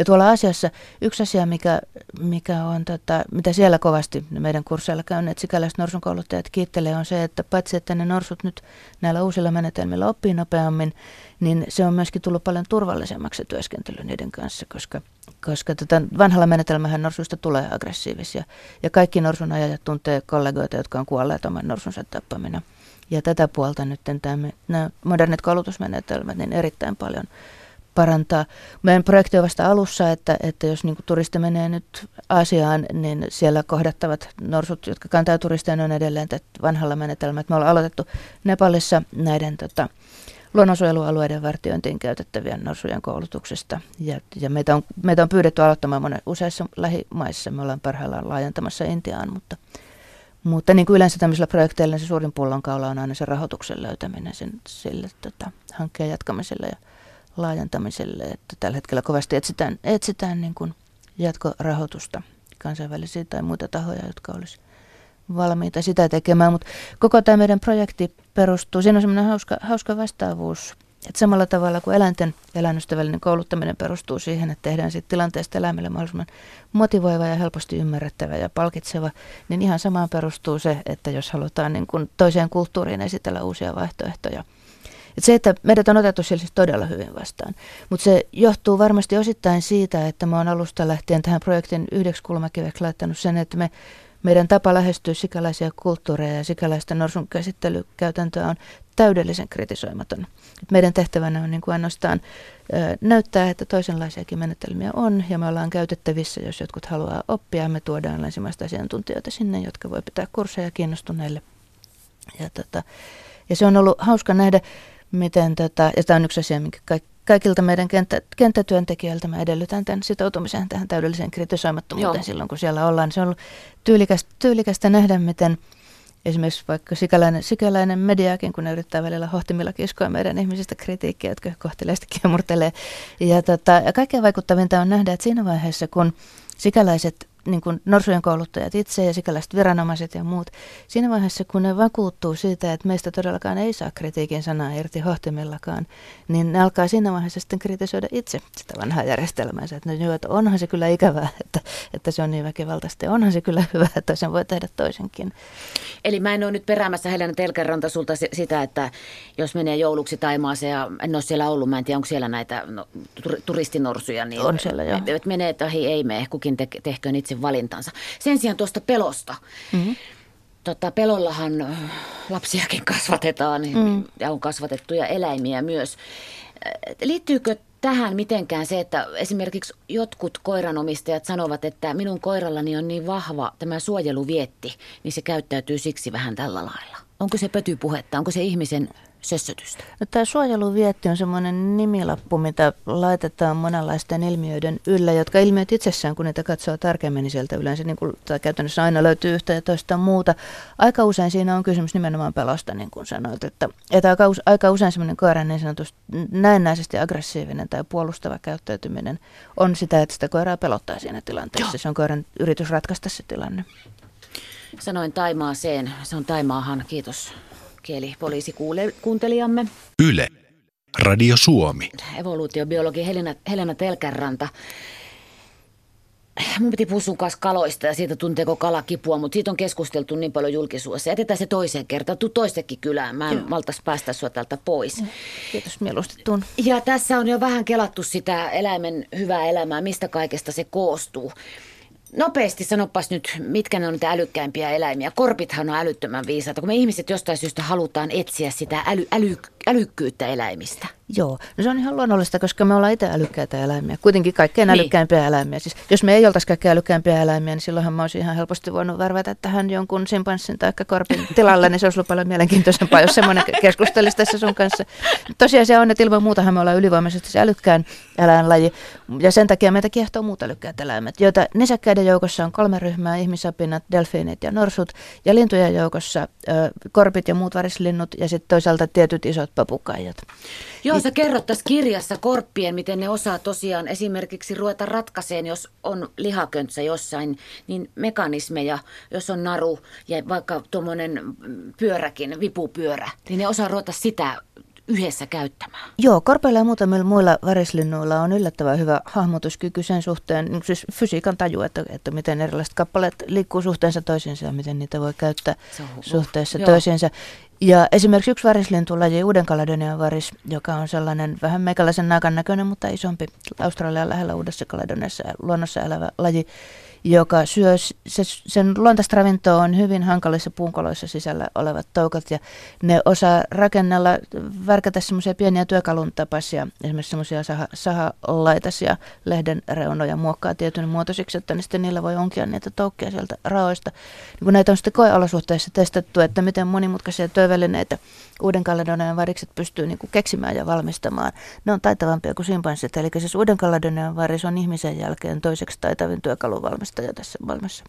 Ja tuolla asiassa yksi asia, mikä, mikä on, tota, mitä siellä kovasti meidän kursseilla käyneet sikäläiset norsunkouluttajat kiittelee, on se, että paitsi että ne norsut nyt näillä uusilla menetelmillä oppii nopeammin, niin se on myöskin tullut paljon turvallisemmaksi työskentely niiden kanssa, koska, koska tota, vanhalla menetelmähän norsuista tulee aggressiivisia. Ja kaikki norsun ajajat tuntee kollegoita, jotka on kuolleet oman norsunsa tappamina. Ja tätä puolta nyt nämä modernit koulutusmenetelmät niin erittäin paljon parantaa. Meidän projekti on vasta alussa, että, että jos niin turisti menee nyt Aasiaan, niin siellä kohdattavat norsut, jotka kantaa turisteja, on edelleen vanhalla menetelmällä. Me ollaan aloitettu Nepalissa näiden tota, luonnonsuojelualueiden vartiointiin käytettävien norsujen koulutuksesta. Ja, ja meitä, on, meitä on pyydetty aloittamaan monen, useissa lähimaissa. Me ollaan parhaillaan laajentamassa Intiaan, mutta, mutta niin kuin yleensä tämmöisillä projekteilla niin se suurin pullonkaula on aina se rahoituksen löytäminen sen, sille tota, hankkeen jatkamiselle. Ja laajentamiselle, että tällä hetkellä kovasti etsitään, etsitään niin kuin jatkorahoitusta kansainvälisiä tai muita tahoja, jotka olisi valmiita sitä tekemään, mutta koko tämä meidän projekti perustuu, siinä on semmoinen hauska, hauska vastaavuus, että samalla tavalla kuin eläinten eläinystävällinen kouluttaminen perustuu siihen, että tehdään siitä tilanteesta eläimelle mahdollisimman motivoiva ja helposti ymmärrettävä ja palkitseva, niin ihan samaan perustuu se, että jos halutaan niin kuin toiseen kulttuuriin esitellä uusia vaihtoehtoja – et se, että meidät on otettu siellä siis todella hyvin vastaan. Mutta se johtuu varmasti osittain siitä, että mä oon alusta lähtien tähän projektin yhdeksi kulmakiveksi laittanut sen, että me, meidän tapa lähestyä sikäläisiä kulttuureja ja sikäläistä norsun käsittelykäytäntöä on täydellisen kritisoimaton. Meidän tehtävänä on niin kuin ainoastaan näyttää, että toisenlaisiakin menetelmiä on ja me ollaan käytettävissä, jos jotkut haluaa oppia. Me tuodaan länsimaista asiantuntijoita sinne, jotka voi pitää kursseja kiinnostuneille. Ja, tota, ja se on ollut hauska nähdä, miten tätä, ja tämä on yksi asia, minkä kaikilta meidän kenttä, kenttätyöntekijöiltä mä edellytän tämän sitoutumisen tähän täydelliseen kritisoimattomuuteen Joo. silloin, kun siellä ollaan. Se on ollut tyylikästä, tyylikästä nähdä, miten esimerkiksi vaikka sikäläinen, sikäläinen mediakin, kun ne yrittää välillä hohtimilla kiskoa meidän ihmisistä kritiikkiä, jotka kohteleesti kiemurtelee. Ja, tota, ja kaikkein vaikuttavinta on nähdä, että siinä vaiheessa, kun sikäläiset niin kuin norsujen kouluttajat itse ja sikäläiset viranomaiset ja muut, siinä vaiheessa kun ne vakuuttuu siitä, että meistä todellakaan ei saa kritiikin sanaa irti hohtimillakaan, niin ne alkaa siinä vaiheessa sitten kritisoida itse sitä vanhaa järjestelmäänsä. Että, no, joo, että onhan se kyllä ikävää, että, että se on niin väkivaltaista ja onhan se kyllä hyvä, että sen voi tehdä toisenkin. Eli mä en ole nyt peräämässä Helena Telkeranta sulta sitä, että jos menee jouluksi Taimaaseen ja en ole siellä ollut, mä en tiedä onko siellä näitä no, turistinorsuja. Niin on siellä joo. Että menee tai ei mene, kukin te, tehköön itse itse valintansa. Sen sijaan tuosta pelosta. Mm-hmm. Tota, pelollahan äh, lapsiakin kasvatetaan mm. ja on kasvatettuja eläimiä myös. Äh, liittyykö tähän mitenkään se, että esimerkiksi jotkut koiranomistajat sanovat, että minun koirallani on niin vahva tämä suojeluvietti, niin se käyttäytyy siksi vähän tällä lailla? Onko se pötypuhetta, onko se ihmisen sössötystä? No, tämä suojeluvietti on semmoinen nimilappu, mitä laitetaan monenlaisten ilmiöiden yllä, jotka ilmiöt itsessään, kun niitä katsoo tarkemmin, niin sieltä yleensä niin kuin, tai käytännössä aina löytyy yhtä ja toista muuta. Aika usein siinä on kysymys nimenomaan pelosta, niin kuin sanoit, että, että aika, aika usein semmoinen koiran niin sanotusti näennäisesti aggressiivinen tai puolustava käyttäytyminen on sitä, että sitä koiraa pelottaa siinä tilanteessa. Joo. Se on koiran yritys ratkaista se tilanne. Sanoin Taimaaseen, se on Taimaahan, kiitos kielipoliisikuuntelijamme. Yle. Radio Suomi. Evoluutiobiologi Helena, Helena Telkäranta. Mun piti puhua sun kanssa kaloista ja siitä tunteeko kala kipua, mutta siitä on keskusteltu niin paljon julkisuudessa. Jätetään se toiseen kertaan. Tuu toistekin kylään. Mä en Joo. maltas päästä sua täältä pois. Kiitos mieluusti tuun. Ja tässä on jo vähän kelattu sitä eläimen hyvää elämää, mistä kaikesta se koostuu. Nopeasti sanopas nyt, mitkä ne on niitä älykkäimpiä eläimiä. Korpithan on älyttömän viisaita, kun me ihmiset jostain syystä halutaan etsiä sitä äly, äly, älykkyyttä eläimistä. Joo, no se on ihan luonnollista, koska me ollaan itse älykkäitä eläimiä. Kuitenkin kaikkein niin. älykkäimpiä eläimiä. Siis, jos me ei oltaisi kaikkein älykkäimpiä eläimiä, niin silloinhan mä olisin ihan helposti voinut värvätä tähän jonkun simpanssin tai korpin tilalle, niin se olisi ollut paljon mielenkiintoisempaa, jos semmoinen keskustelisi tässä sun kanssa. Tosiaan se on, että ilman muutahan me ollaan ylivoimaisesti se älykkään eläinlaji, ja sen takia meitä kiehtoo muut älykkäät eläimet, joita nisäkkäiden joukossa on kolme ryhmää, ihmisapinat, delfiinit ja norsut, ja lintujen joukossa ö, korpit ja muut varislinnut, ja sitten toisaalta tietyt isot papukaijat. Joo, sä kerrot tässä kirjassa korppien, miten ne osaa tosiaan esimerkiksi ruveta ratkaiseen, jos on lihaköntsä jossain, niin mekanismeja, jos on naru ja vaikka tuommoinen pyöräkin, vipupyörä, niin ne osaa ruveta sitä yhdessä käyttämään. Joo, korpeilla ja muutamilla muilla värislinnuilla on yllättävän hyvä hahmotuskyky sen suhteen, niin siis fysiikan taju, että, että miten erilaiset kappaleet liikkuu suhteensa toisiinsa ja miten niitä voi käyttää suhteessa Joo. toisiinsa. Ja esimerkiksi yksi varislintulaji, uuden Kaledonian varis, joka on sellainen vähän meikäläisen naakan näköinen, mutta isompi Australian lähellä uudessa Kaledoniassa luonnossa elävä laji, joka syö, se, sen luontaista ravintoa on hyvin hankalissa puunkoloissa sisällä olevat toukat ja ne osaa rakennella, värkätä semmoisia pieniä työkalun tapaisia, esimerkiksi semmoisia saha, sahalaitaisia lehden reunoja muokkaa tietyn muotoisiksi, että niin sitten niillä voi onkia niitä toukkia sieltä raoista. Niin kun näitä on sitten koeolosuhteissa testattu, että miten monimutkaisia työvälineitä uuden Kaledonian varikset pystyy niin kuin keksimään ja valmistamaan. Ne on taitavampia kuin simpanssit, eli siis uuden Kaledonian varis on ihmisen jälkeen toiseksi taitavin työkaluvalmistaja tässä maailmassa.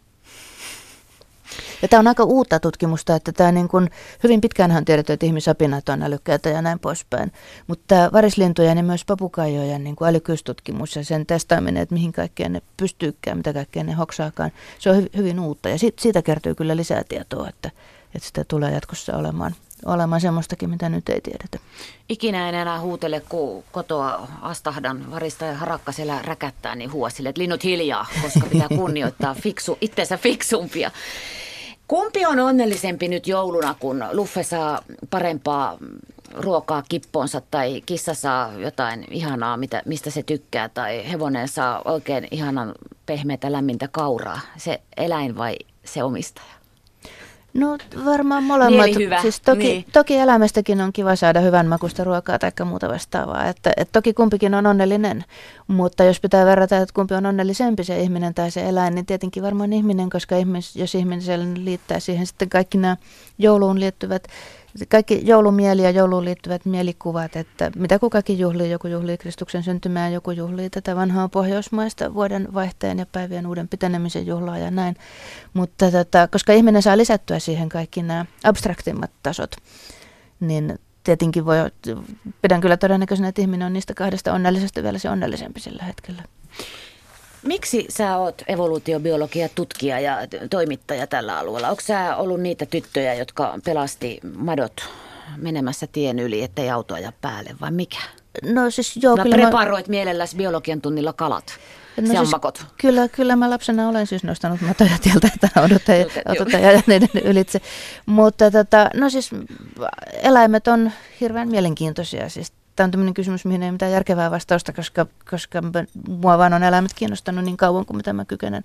Ja tämä on aika uutta tutkimusta, että tämä niin kuin, hyvin pitkään on tiedetty, että ihmisapinat on älykkäitä ja näin poispäin. Mutta tämä varislintujen ja myös papukaijojen niin kuin ja sen testaaminen, että mihin kaikkeen ne pystyykään, mitä kaikkea ne hoksaakaan, se on hy- hyvin uutta. Ja siitä, siitä kertyy kyllä lisää tietoa, että, että sitä tulee jatkossa olemaan olemaan semmoistakin, mitä nyt ei tiedetä. Ikinä en enää huutele, kun kotoa astahdan varista ja harakka siellä räkättää, niin huosille, että linnut hiljaa, koska pitää kunnioittaa fiksu, itseensä fiksumpia. Kumpi on onnellisempi nyt jouluna, kun Luffe saa parempaa ruokaa kippoonsa tai kissa saa jotain ihanaa, mitä, mistä se tykkää tai hevonen saa oikein ihanan pehmeätä lämmintä kauraa, se eläin vai se omistaja? No varmaan molemmat. Siis toki, niin. toki elämästäkin on kiva saada hyvän makusta ruokaa tai muuta vastaavaa. Että, että toki kumpikin on onnellinen, mutta jos pitää verrata, että kumpi on onnellisempi se ihminen tai se eläin, niin tietenkin varmaan ihminen, koska ihmis, jos ihminen liittää siihen sitten kaikki nämä jouluun liittyvät kaikki joulumieli ja jouluun liittyvät mielikuvat, että mitä kukakin juhlii, joku juhlii Kristuksen syntymää, joku juhlii tätä vanhaa pohjoismaista vuoden vaihteen ja päivien uuden pitenemisen juhlaa ja näin. Mutta tota, koska ihminen saa lisättyä siihen kaikki nämä abstraktimmat tasot, niin tietenkin voi, pidän kyllä todennäköisenä, että ihminen on niistä kahdesta onnellisesta vielä se onnellisempi sillä hetkellä. Miksi sä oot evoluutiobiologia tutkija ja toimittaja tällä alueella? Onko sä ollut niitä tyttöjä, jotka pelasti madot menemässä tien yli, ettei autoa ja päälle vai mikä? No siis joo, no, kyllä preparoit mä... mielelläsi biologian tunnilla kalat. No siis, kyllä, kyllä mä lapsena olen siis nostanut matoja tieltä, että odottaja ja niiden ylitse. Mutta tota, no siis eläimet on hirveän mielenkiintoisia. Siis tämä on tämmöinen kysymys, mihin ei mitään järkevää vastausta, koska, koska mua vaan on eläimet kiinnostanut niin kauan kuin mitä mä kykenen,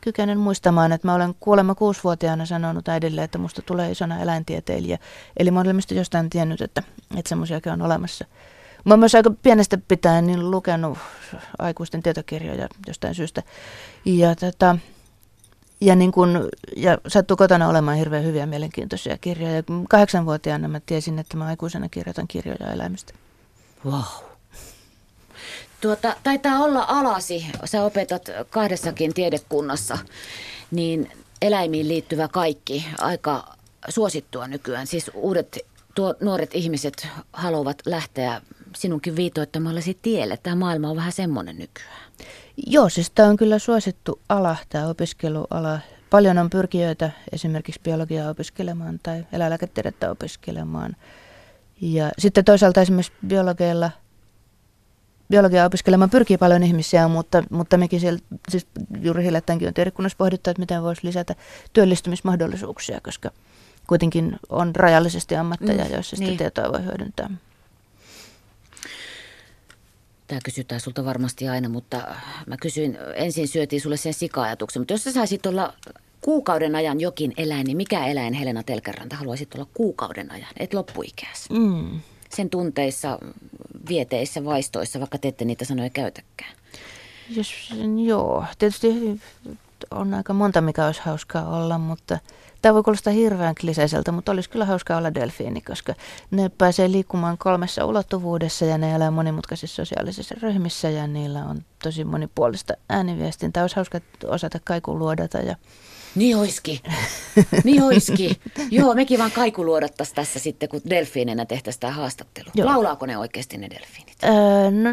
kykenen muistamaan. Että mä olen kuulemma kuusivuotiaana sanonut äidille, että musta tulee isona eläintieteilijä. Eli mä olen jostain tiennyt, että, että semmoisiakin on olemassa. Mä oon myös aika pienestä pitäen niin lukenut aikuisten tietokirjoja jostain syystä. Ja, tota, ja, niin kun, ja sattuu kotona olemaan hirveän hyviä mielenkiintoisia kirjoja. Kahdeksanvuotiaana mä tiesin, että mä aikuisena kirjoitan kirjoja eläimistä. Wow. Tuota, taitaa olla alasi, sä opetat kahdessakin tiedekunnassa, niin eläimiin liittyvä kaikki aika suosittua nykyään. Siis uudet tuo, nuoret ihmiset haluavat lähteä sinunkin viitoittamallesi tielle. Tämä maailma on vähän semmoinen nykyään. Joo, siis tämä on kyllä suosittu ala, tämä opiskeluala. Paljon on pyrkijöitä esimerkiksi biologiaa opiskelemaan tai eläinlääketiedettä opiskelemaan – ja sitten toisaalta esimerkiksi biologeilla, biologiaa opiskelemaan pyrkii paljon ihmisiä, mutta, mutta mekin siellä, siis juuri hiljattainkin on tiedekunnassa pohdittu, että miten voisi lisätä työllistymismahdollisuuksia, koska kuitenkin on rajallisesti ammatteja, mm, joissa sitä niin. tietoa voi hyödyntää. Tämä kysytään sulta varmasti aina, mutta mä kysyin, ensin syötiin sulle sen sika-ajatuksen, mutta jos sä saisit olla kuukauden ajan jokin eläin, niin mikä eläin Helena Telkäranta haluaisit olla kuukauden ajan, et loppuikässä? Mm. Sen tunteissa, vieteissä, vaistoissa, vaikka te ette niitä sanoja käytäkään. Jos, joo, tietysti on aika monta, mikä olisi hauskaa olla, mutta tämä voi kuulostaa hirveän kliseiseltä, mutta olisi kyllä hauskaa olla delfiini, koska ne pääsee liikkumaan kolmessa ulottuvuudessa ja ne elää monimutkaisissa sosiaalisissa ryhmissä ja niillä on tosi monipuolista ääniviestintää. Olisi hauska osata kaikuluodata ja Niin oiski. Niin oiski. Joo, mekin vaan kaikuluodattaisiin tässä sitten, kun delfiinenä tehtäisiin tämä haastattelu. Joo. Laulaako ne oikeasti ne delfiinit? Öö, no,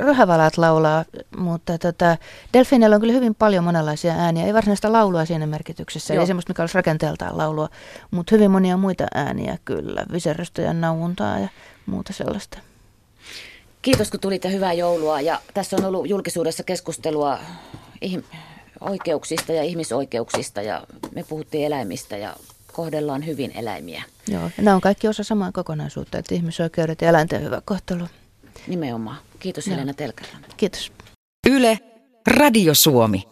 röhävalat laulaa, mutta tota, delfiineillä on kyllä hyvin paljon monenlaisia ääniä. Ei varsinaista laulua siinä merkityksessä, Joo. ei semmoista, mikä olisi rakenteeltaan laulua, mutta hyvin monia muita ääniä kyllä. Viserrystä ja nauuntaa ja muuta sellaista. Kiitos, kun tulit ja hyvää joulua. Ja tässä on ollut julkisuudessa keskustelua oikeuksista ja ihmisoikeuksista ja me puhuttiin eläimistä ja kohdellaan hyvin eläimiä. Joo, ja nämä on kaikki osa samaa kokonaisuutta, että ihmisoikeudet ja eläinten hyvä kohtelu. Nimenomaan. Kiitos Joo. Helena Telkäranta. Kiitos. Yle, Radio Suomi.